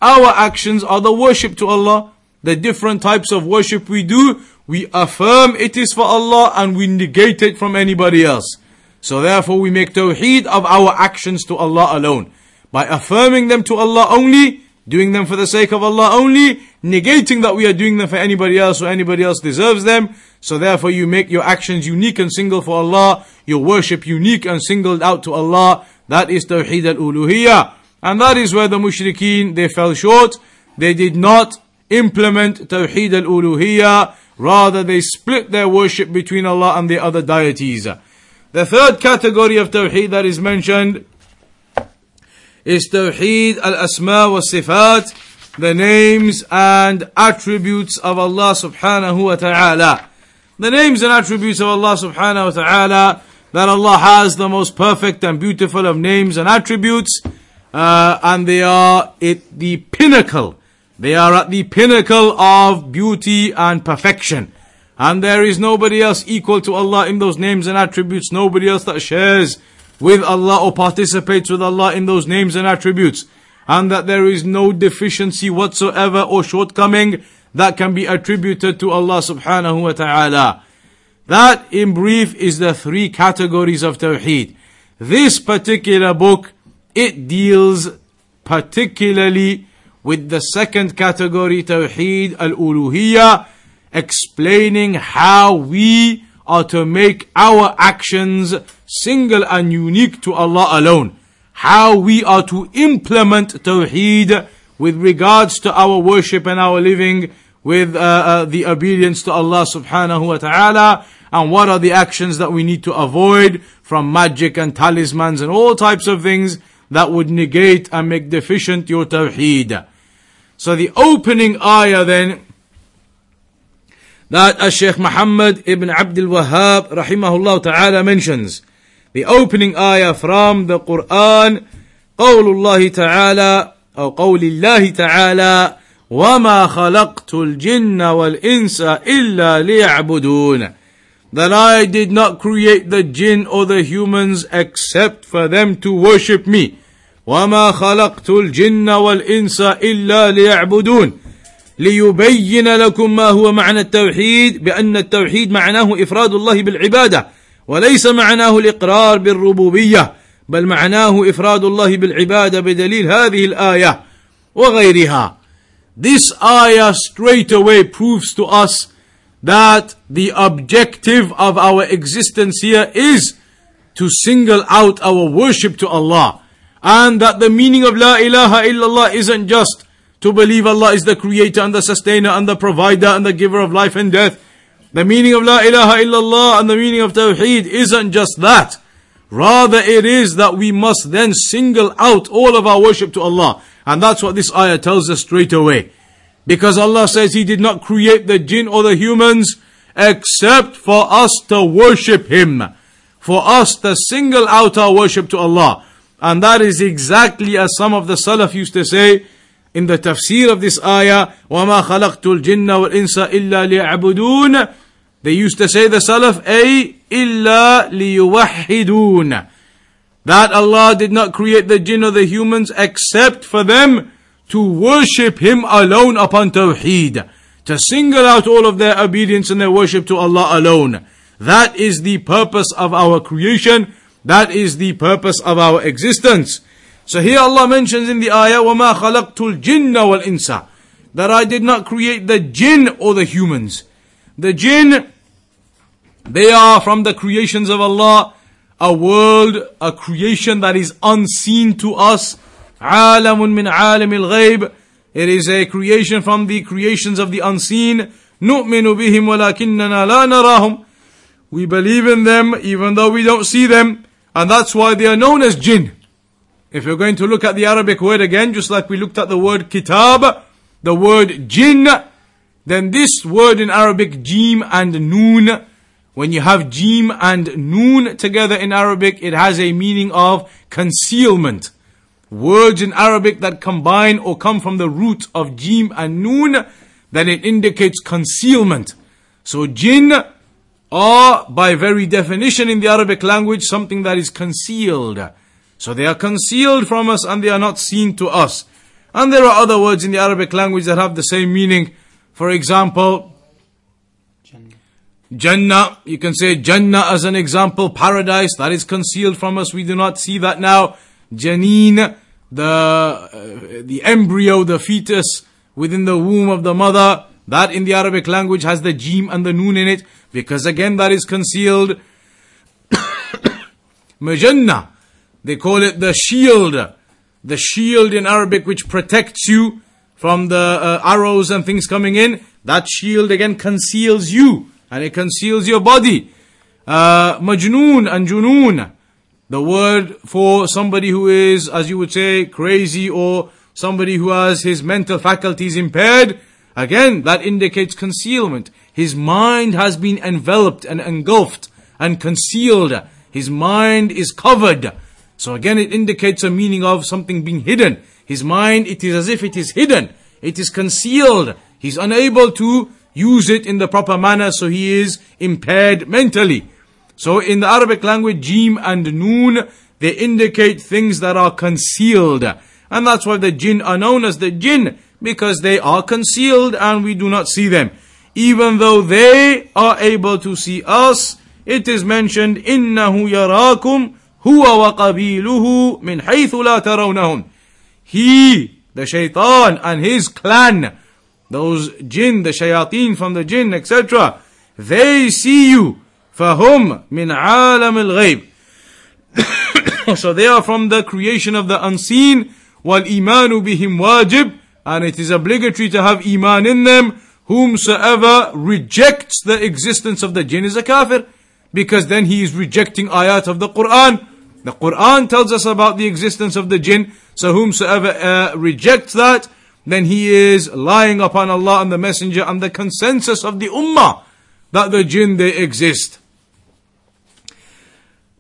Our actions are the worship to Allah. The different types of worship we do, we affirm it is for Allah and we negate it from anybody else. So therefore we make tawheed of our actions to Allah alone. By affirming them to Allah only, doing them for the sake of Allah only, negating that we are doing them for anybody else or anybody else deserves them. So therefore you make your actions unique and single for Allah, your worship unique and singled out to Allah. That is Tawheed al-Uluhiyah. And that is where the mushrikeen, they fell short. They did not implement Tawheed al-Uluhiyah. Rather, they split their worship between Allah and the other deities. The third category of Tawheed that is mentioned is Tawheed al-Asma wa Sifat, the names and attributes of Allah subhanahu wa ta'ala. the names and attributes of Allah subhanahu wa ta'ala, that Allah has the most perfect and beautiful of names and attributes, uh, and they are at the pinnacle. They are at the pinnacle of beauty and perfection. And there is nobody else equal to Allah in those names and attributes, nobody else that shares with Allah or participates with Allah in those names and attributes. And that there is no deficiency whatsoever or shortcoming that can be attributed to Allah subhanahu wa ta'ala. That in brief is the three categories of Tawheed. This particular book, it deals particularly with the second category, Tawheed al-Uluhiyah, explaining how we are to make our actions single and unique to Allah alone. How we are to implement Tawheed with regards to our worship and our living with uh, uh, the obedience to Allah subhanahu wa ta'ala and what are the actions that we need to avoid from magic and talismans and all types of things that would negate and make deficient your tawheed. So the opening ayah then that Shaykh Muhammad ibn Abdul Wahhab rahimahullah ta'ala mentions. The opening ayah from the Quran, قول الله تعالى أو قول الله تعالى وما خلقت الجن والإنس إلا ليعبدون. That I did not create the jinn or the humans except for them to worship me. وما خلقت الجن والإنس إلا ليعبدون. ليبين لكم ما هو معنى التوحيد بأن التوحيد معناه إفراد الله بالعبادة. وليس معناه الإقرار بالربوبية بل معناه إفراد الله بالعبادة بدليل هذه الآية وغيرها This ayah straight away proves to us that the objective of our existence here is to single out our worship to Allah. And that the meaning of La ilaha illallah isn't just to believe Allah is the creator and the sustainer and the provider and the giver of life and death. The meaning of La ilaha illallah and the meaning of Tawheed isn't just that. Rather it is that we must then single out all of our worship to Allah. And that's what this ayah tells us straight away. Because Allah says He did not create the jinn or the humans except for us to worship Him. For us to single out our worship to Allah. And that is exactly as some of the Salaf used to say, in the tafsir of this ayah, وَمَا خَلَقْتُ الْجِنَّ وَالْإِنسَ إِلَّا لِيَعْبُدُونَ They used to say the Salaf, أي إِلَّا لِيُوَحِّدُونَ That Allah did not create the jinn or the humans except for them to worship Him alone upon Tawheed. To single out all of their obedience and their worship to Allah alone. That is the purpose of our creation. That is the purpose of our existence. So here Allah mentions in the ayah, وَمَا خَلَقْتُ الْجِنَّ وَالْإِنسَ That I did not create the jinn or the humans. The jinn, they are from the creations of Allah, a world, a creation that is unseen to us. عَالَمٌ مِّنْ عَالَمِ الْغَيْبِ It is a creation from the creations of the unseen. نُؤْمِنُ بِهِمْ وَلَكِنَّنَا لَا نَرَاهُمْ We believe in them even though we don't see them. And that's why they are known as jinn. If you're going to look at the Arabic word again, just like we looked at the word kitab, the word jinn, then this word in Arabic, jim and noon, when you have jim and noon together in Arabic, it has a meaning of concealment. Words in Arabic that combine or come from the root of jim and noon, then it indicates concealment. So jinn are, by very definition in the Arabic language, something that is concealed. So they are concealed from us and they are not seen to us. And there are other words in the Arabic language that have the same meaning. For example, Jannah. You can say Jannah as an example. Paradise. That is concealed from us. We do not see that now. Janeen. The, uh, the embryo, the fetus within the womb of the mother. That in the Arabic language has the jim and the noon in it. Because again that is concealed. Majannah. They call it the shield. The shield in Arabic which protects you from the uh, arrows and things coming in. That shield again conceals you and it conceals your body. Uh, majnoon and junoon. The word for somebody who is, as you would say, crazy or somebody who has his mental faculties impaired. Again, that indicates concealment. His mind has been enveloped and engulfed and concealed. His mind is covered. So again, it indicates a meaning of something being hidden. His mind, it is as if it is hidden. It is concealed. He's unable to use it in the proper manner, so he is impaired mentally. So in the Arabic language, jim and noon, they indicate things that are concealed. And that's why the jinn are known as the jinn, because they are concealed and we do not see them. Even though they are able to see us, it is mentioned, إِنَّهُ يَرَاكُمْ هُوَ وَقَبِيلُهُ مِنْ حَيْثُ لَا تَرَوْنَهُمْ He, the shaitan and his clan, those jinn, the shayateen from the jinn, etc., they see you. فَهُمْ مِنْ عَالَمِ الْغَيْبِ So they are from the creation of the unseen. وَالْإِيمَانُ بِهِمْ wajib, And it is obligatory to have iman in them. Whomsoever rejects the existence of the jinn is a kafir. Because then he is rejecting ayat of the Quran. The Quran tells us about the existence of the jinn. So whomsoever uh, rejects that, then he is lying upon Allah and the Messenger and the consensus of the Ummah that the jinn they exist.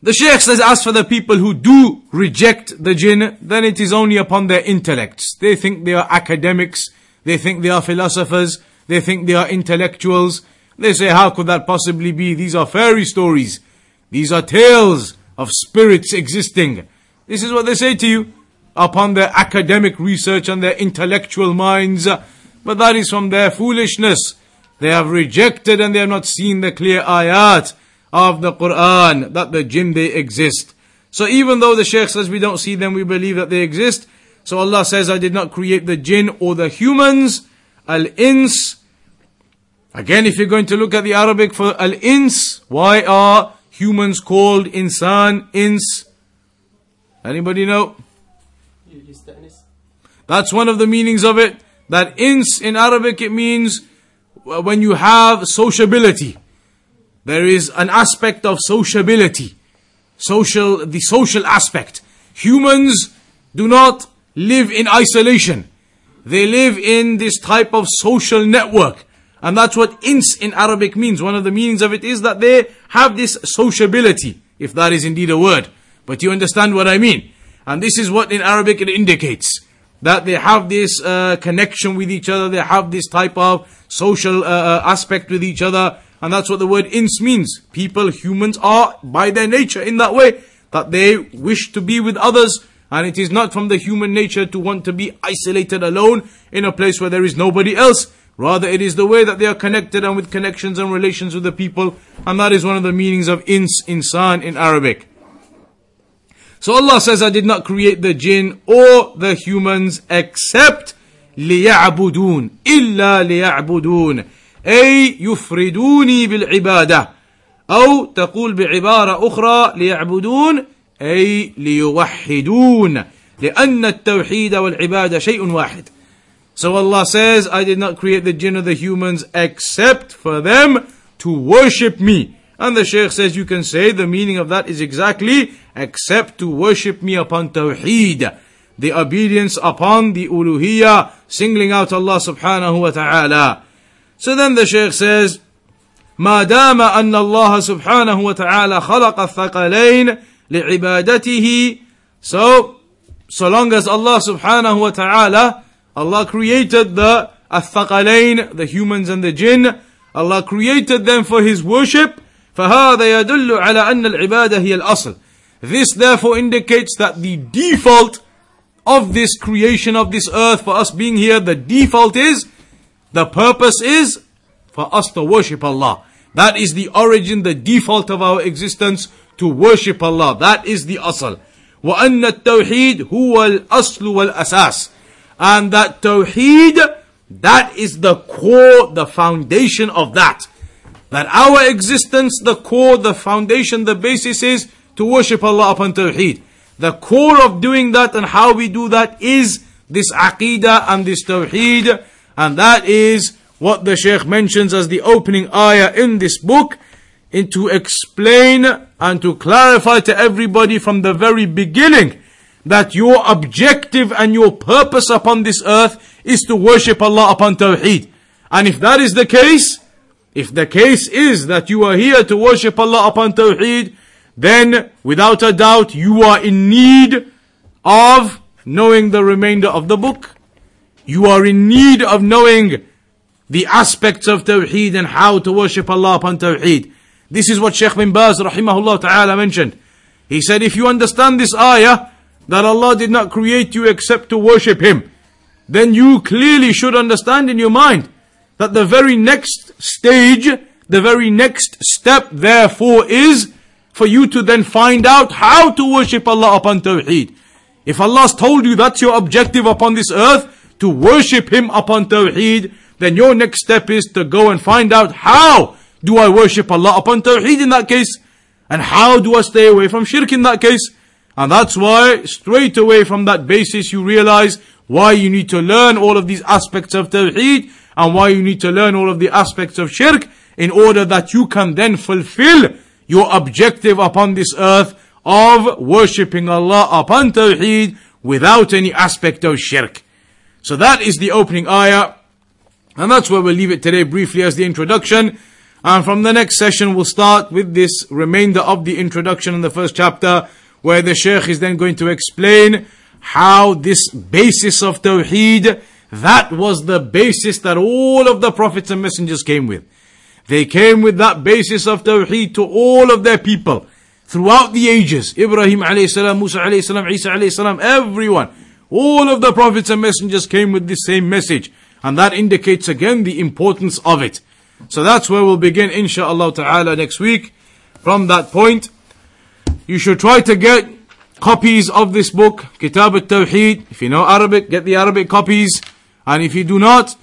The Shaykh says, as for the people who do reject the jinn, then it is only upon their intellects. They think they are academics, they think they are philosophers, they think they are intellectuals. They say, how could that possibly be? These are fairy stories. These are tales of spirits existing. This is what they say to you upon their academic research and their intellectual minds, but that is from their foolishness. They have rejected and they have not seen the clear ayat of the Quran that the jinn they exist. So even though the Shaykh says we don't see them, we believe that they exist. So Allah says, I did not create the jinn or the humans, al-ins. Again, if you're going to look at the Arabic for al-ins, why are humans called insan, ins? Anybody know? That's one of the meanings of it. That ins in Arabic it means uh, when you have sociability. There is an aspect of sociability. Social, the social aspect. Humans do not live in isolation. They live in this type of social network. And that's what ins in Arabic means. One of the meanings of it is that they have this sociability, if that is indeed a word. But you understand what I mean. And this is what in Arabic it indicates. That they have this uh, connection with each other, they have this type of social uh, uh, aspect with each other. And that's what the word ins means. People, humans are by their nature in that way. That they wish to be with others. And it is not from the human nature to want to be isolated alone in a place where there is nobody else. Rather, it is the way that they are connected and with connections and relations with the people. And that is one of the meanings of ins, insan in Arabic. So Allah says, I did not create the jinn or the humans except ليعبدون إلا ليعبدون أي يفردوني بالعبادة أو تقول بعبارة أخرى ليعبدون أي ليوحدون لأن التوحيد والعبادة شيء واحد So Allah says, I did not create the jinn or the humans except for them to worship me. And the Shaykh says you can say the meaning of that is exactly except to worship me upon Tawheed, the obedience upon the uluhiyah, singling out Allah subhanahu wa ta'ala. So then the Shaykh says, ما دام أن الله سبحانه وتعالى خلق الثقلين لعبادته So, so long as Allah subhanahu wa ta'ala, Allah created the الثقلين, the humans and the jinn, Allah created them for His worship, فهذا يدل على أن العبادة هي الأصل. This therefore indicates that the default of this creation of this earth for us being here, the default is, the purpose is for us to worship Allah. That is the origin, the default of our existence to worship Allah. That is the asal. وأن التوحيد هو الأصل والأساس. And that tawheed, that is the core, the foundation of that. That our existence, the core, the foundation, the basis is to worship Allah upon Tawheed. The core of doing that and how we do that is this Aqidah and this Tawheed. And that is what the Shaykh mentions as the opening ayah in this book. And to explain and to clarify to everybody from the very beginning that your objective and your purpose upon this earth is to worship Allah upon Tawheed. And if that is the case, if the case is that you are here to worship Allah upon Tawheed, then without a doubt you are in need of knowing the remainder of the book. You are in need of knowing the aspects of Tawheed and how to worship Allah upon Tawheed. This is what Shaykh bin Baz rahimahullah ta'ala mentioned. He said if you understand this ayah, that Allah did not create you except to worship Him, then you clearly should understand in your mind that the very next stage, the very next step therefore is for you to then find out how to worship Allah upon Tawheed. If Allah's told you that's your objective upon this earth, to worship Him upon Tawheed, then your next step is to go and find out how do I worship Allah upon Tawheed in that case? And how do I stay away from shirk in that case? And that's why straight away from that basis you realize why you need to learn all of these aspects of Tawheed and why you need to learn all of the aspects of shirk in order that you can then fulfill your objective upon this earth of worshipping Allah upon Tawheed without any aspect of shirk. So that is the opening ayah. And that's where we'll leave it today briefly as the introduction. And from the next session we'll start with this remainder of the introduction in the first chapter where the Shaykh is then going to explain how this basis of Tawheed, that was the basis that all of the prophets and messengers came with. They came with that basis of Tawheed to all of their people throughout the ages. Ibrahim alayhi salam, Musa alayhi salam, Isa alayhi salam, everyone. All of the prophets and messengers came with the same message. And that indicates again the importance of it. So that's where we'll begin inshaAllah ta'ala next week. From that point, you should try to get copies of this book, Kitab al-Tawheed. If you know Arabic, get the Arabic copies. And if you do not,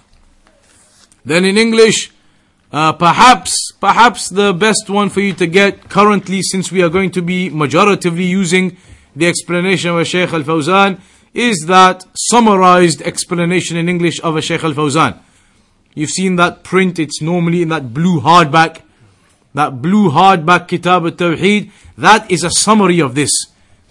then in English, uh, perhaps, perhaps the best one for you to get currently, since we are going to be majoritively using the explanation of Shaykh Al-Fawzan, is that summarized explanation in English of Shaykh Al-Fawzan. You've seen that print, it's normally in that blue hardback. That blue hardback Kitab al-Tawheed, that is a summary of this.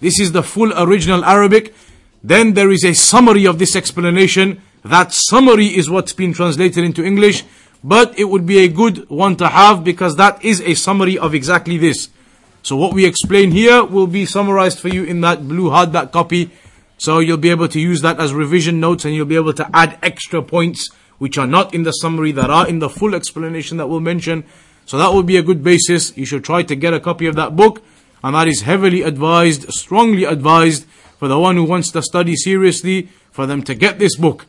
This is the full original Arabic. Then there is a summary of this explanation. That summary is what's been translated into English. But it would be a good one to have because that is a summary of exactly this. So what we explain here will be summarized for you in that blue hardback copy. So you'll be able to use that as revision notes and you'll be able to add extra points which are not in the summary that are in the full explanation that we'll mention. So that would be a good basis. You should try to get a copy of that book. And that is heavily advised, strongly advised for the one who wants to study seriously, for them to get this book.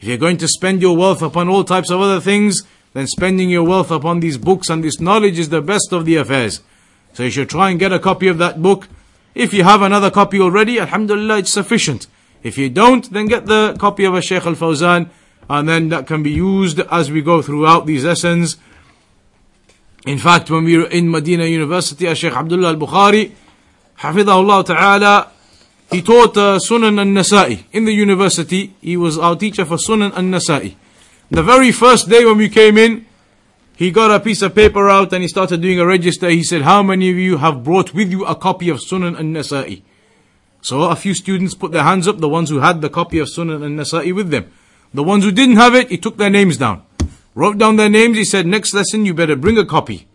If you're going to spend your wealth upon all types of other things, then spending your wealth upon these books and this knowledge is the best of the affairs. So you should try and get a copy of that book. If you have another copy already, Alhamdulillah, it's sufficient. If you don't, then get the copy of a Shaykh Al Fawzan and then that can be used as we go throughout these lessons. In fact, when we were in Medina University, Sheikh Abdullah al-Bukhari, Hafidahullah Ta'ala, he taught uh, Sunan al-Nasa'i in the university. He was our teacher for Sunan al-Nasa'i. The very first day when we came in, he got a piece of paper out and he started doing a register. He said, how many of you have brought with you a copy of Sunan al-Nasa'i? So a few students put their hands up, the ones who had the copy of Sunan al-Nasa'i with them. The ones who didn't have it, he took their names down. Wrote down their names, he said, next lesson you better bring a copy.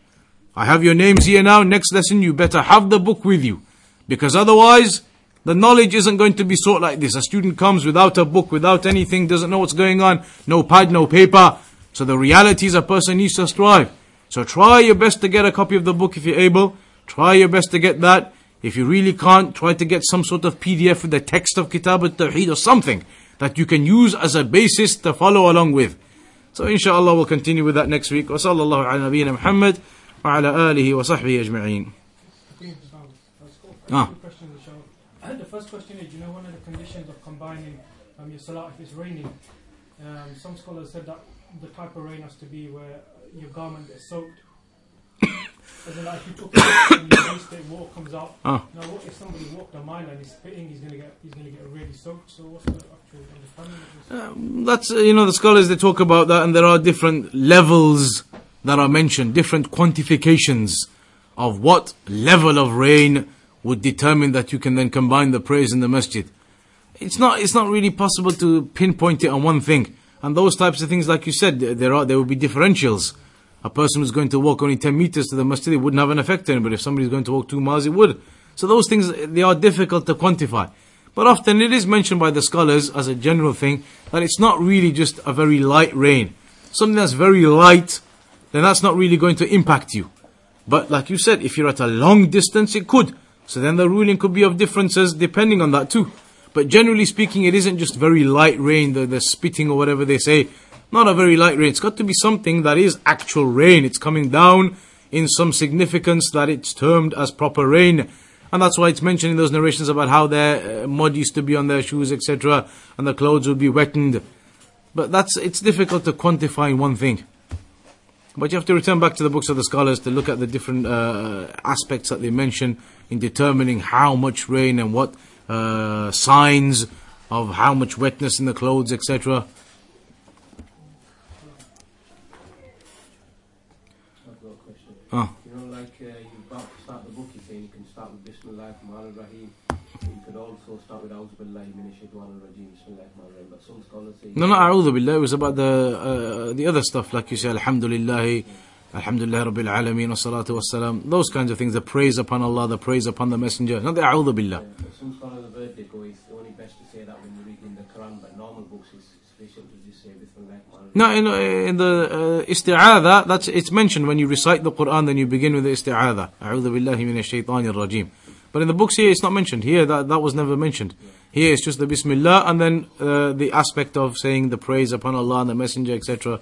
I have your names here now, next lesson you better have the book with you. Because otherwise, the knowledge isn't going to be sought like this. A student comes without a book, without anything, doesn't know what's going on, no pad, no paper. So the reality is a person needs to strive. So try your best to get a copy of the book if you're able. Try your best to get that. If you really can't, try to get some sort of PDF with the text of Kitab al-Tawheed or something that you can use as a basis to follow along with. So inshallah we'll continue with that next week. وصلى الله على نبينا محمد وعلى آله وصحبه أجمعين. Ah. The first question is, you know, one of the conditions of combining um, your salah if it's raining, um, some scholars said that the type of rain has to be where your garment gets soaked as in, like, if you took it and you waste it, water comes out. Ah. Now, what if somebody walked a mile and he's spitting? He's gonna get he's gonna get really soaked. So, what's the actual understanding of this? Um, that's uh, you know the scholars they talk about that, and there are different levels that are mentioned, different quantifications of what level of rain would determine that you can then combine the prayers in the masjid. It's not it's not really possible to pinpoint it on one thing. And those types of things, like you said, there are there will be differentials. A person who's going to walk only 10 meters to the masjid, it wouldn't have an effect on him, but if somebody's going to walk two miles, it would. So those things, they are difficult to quantify. But often it is mentioned by the scholars as a general thing that it's not really just a very light rain. Something that's very light, then that's not really going to impact you. But like you said, if you're at a long distance, it could. So then the ruling could be of differences depending on that too. But generally speaking, it isn't just very light rain, the, the spitting or whatever they say. Not a very light rain. It's got to be something that is actual rain. It's coming down in some significance that it's termed as proper rain. And that's why it's mentioned in those narrations about how their uh, mud used to be on their shoes, etc., and the clothes would be wetted. But that's it's difficult to quantify one thing. But you have to return back to the books of the scholars to look at the different uh, aspects that they mention in determining how much rain and what uh, signs of how much wetness in the clothes, etc. I've got a question. Ah. You know, like uh, you about to start the book, you say you can start with Bismillah Rahman Rahim. Start with A'udhu Billahi Minash Shaitanir Rajim, Bismillah Rahman Rahim. But some scholars say. No, no, a'udhu billah. It was about the uh, the other stuff, like you say, Alhamdulillah, Alhamdulillah Rabbil Alameen, wa salatu wa salam. Those kinds of things, the praise upon Allah, the praise upon the Messenger. Not the a'udhu billah. Yeah, some scholars have heard they go, it's only best to say that when you're reading the Quran, but normal books sufficient to just say Bismillah No, in, in the uh, isti'adha, that's it's mentioned when you recite the Quran, then you begin with the isti'adha. A'udhu billahi minash shaitanir rajim. But in the books here, it's not mentioned. Here, that, that was never mentioned. Here, it's just the Bismillah and then uh, the aspect of saying the praise upon Allah and the Messenger, etc.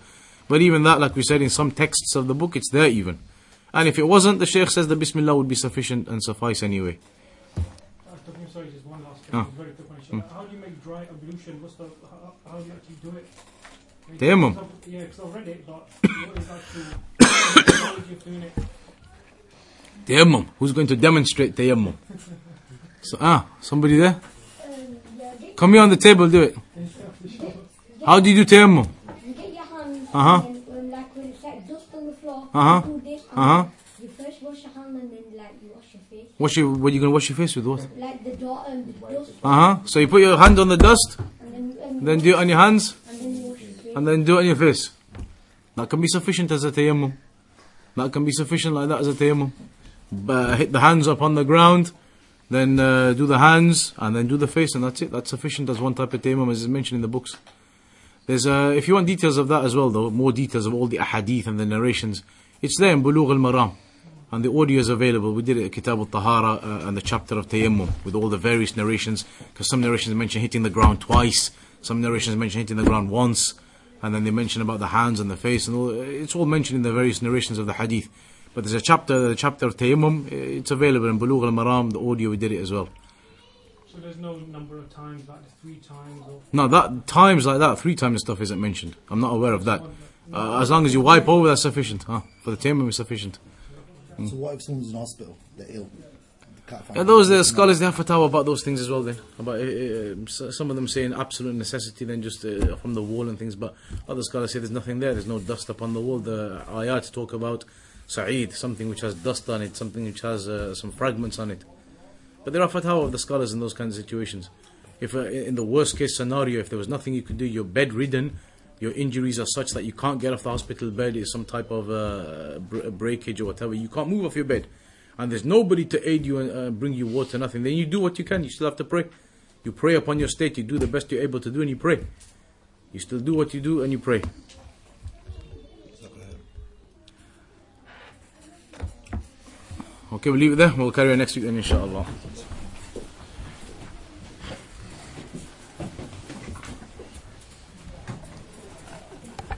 But even that, like we said in some texts of the book, it's there even. And if it wasn't, the Shaykh says the Bismillah would be sufficient and suffice anyway. Sorry, just one last Ah. question. Very quick question. How do you make dry ablution? What's the how, how do you actually do it? Tayammum. Yeah, because I've read it, but what is actually, actual methodology of doing it? Tayammum. Who's going to demonstrate tayammum? So, ah, somebody there? Come here on the table, do it. How do you do tayammum? Uh-huh. the Uh-huh. Uh-huh. wash your face. What are you going to wash your face with? What? Like the the dust Uh huh. So you put your hand on the dust, and then then do it on your hands, and then you and then do it on your face. That can be sufficient as a tayammum. That can be sufficient like that as a tayammum. But hit the hands up on the ground, then uh, do the hands, and then do the face, and that's it. That's sufficient as one type of tayammum, as is mentioned in the books. There's, uh, if you want details of that as well, though, more details of all the ahadith and the narrations, it's there in Bulugh al Maram. And the audio is available. We did it at Kitab al Tahara uh, and the chapter of Tayammum with all the various narrations. Because some narrations mention hitting the ground twice, some narrations mention hitting the ground once, and then they mention about the hands and the face, and all, it's all mentioned in the various narrations of the hadith. But there's a chapter, the chapter of Tayammum, it's available in Bulugh al Maram, the audio, we did it as well. So there's no number of times, like three times or. No, that times like that, three times stuff isn't mentioned. I'm not aware of that. Uh, as long as you wipe over, that's sufficient. Huh? For the tayammum, is sufficient. So what if someone's in hospital, they're ill? They can't find Yeah, those them? uh, scholars they have fatwa about those things as well. Then about uh, uh, some of them saying absolute necessity, then just uh, from the wall and things. But other scholars say there's nothing there. There's no dust upon the wall. The ayat talk about sa'id, something which has dust on it, something which has uh, some fragments on it. But there are fatwa of the scholars in those kinds of situations. If uh, in the worst case scenario, if there was nothing you could do, you're bedridden, your injuries are such that you can't get off the hospital bed, it's some type of uh, br- breakage or whatever, you can't move off your bed, and there's nobody to aid you and uh, bring you water, nothing, then you do what you can, you still have to pray. You pray upon your state, you do the best you're able to do, and you pray. You still do what you do, and you pray. Okay, we'll leave it there. We'll carry on next week then, inshallah.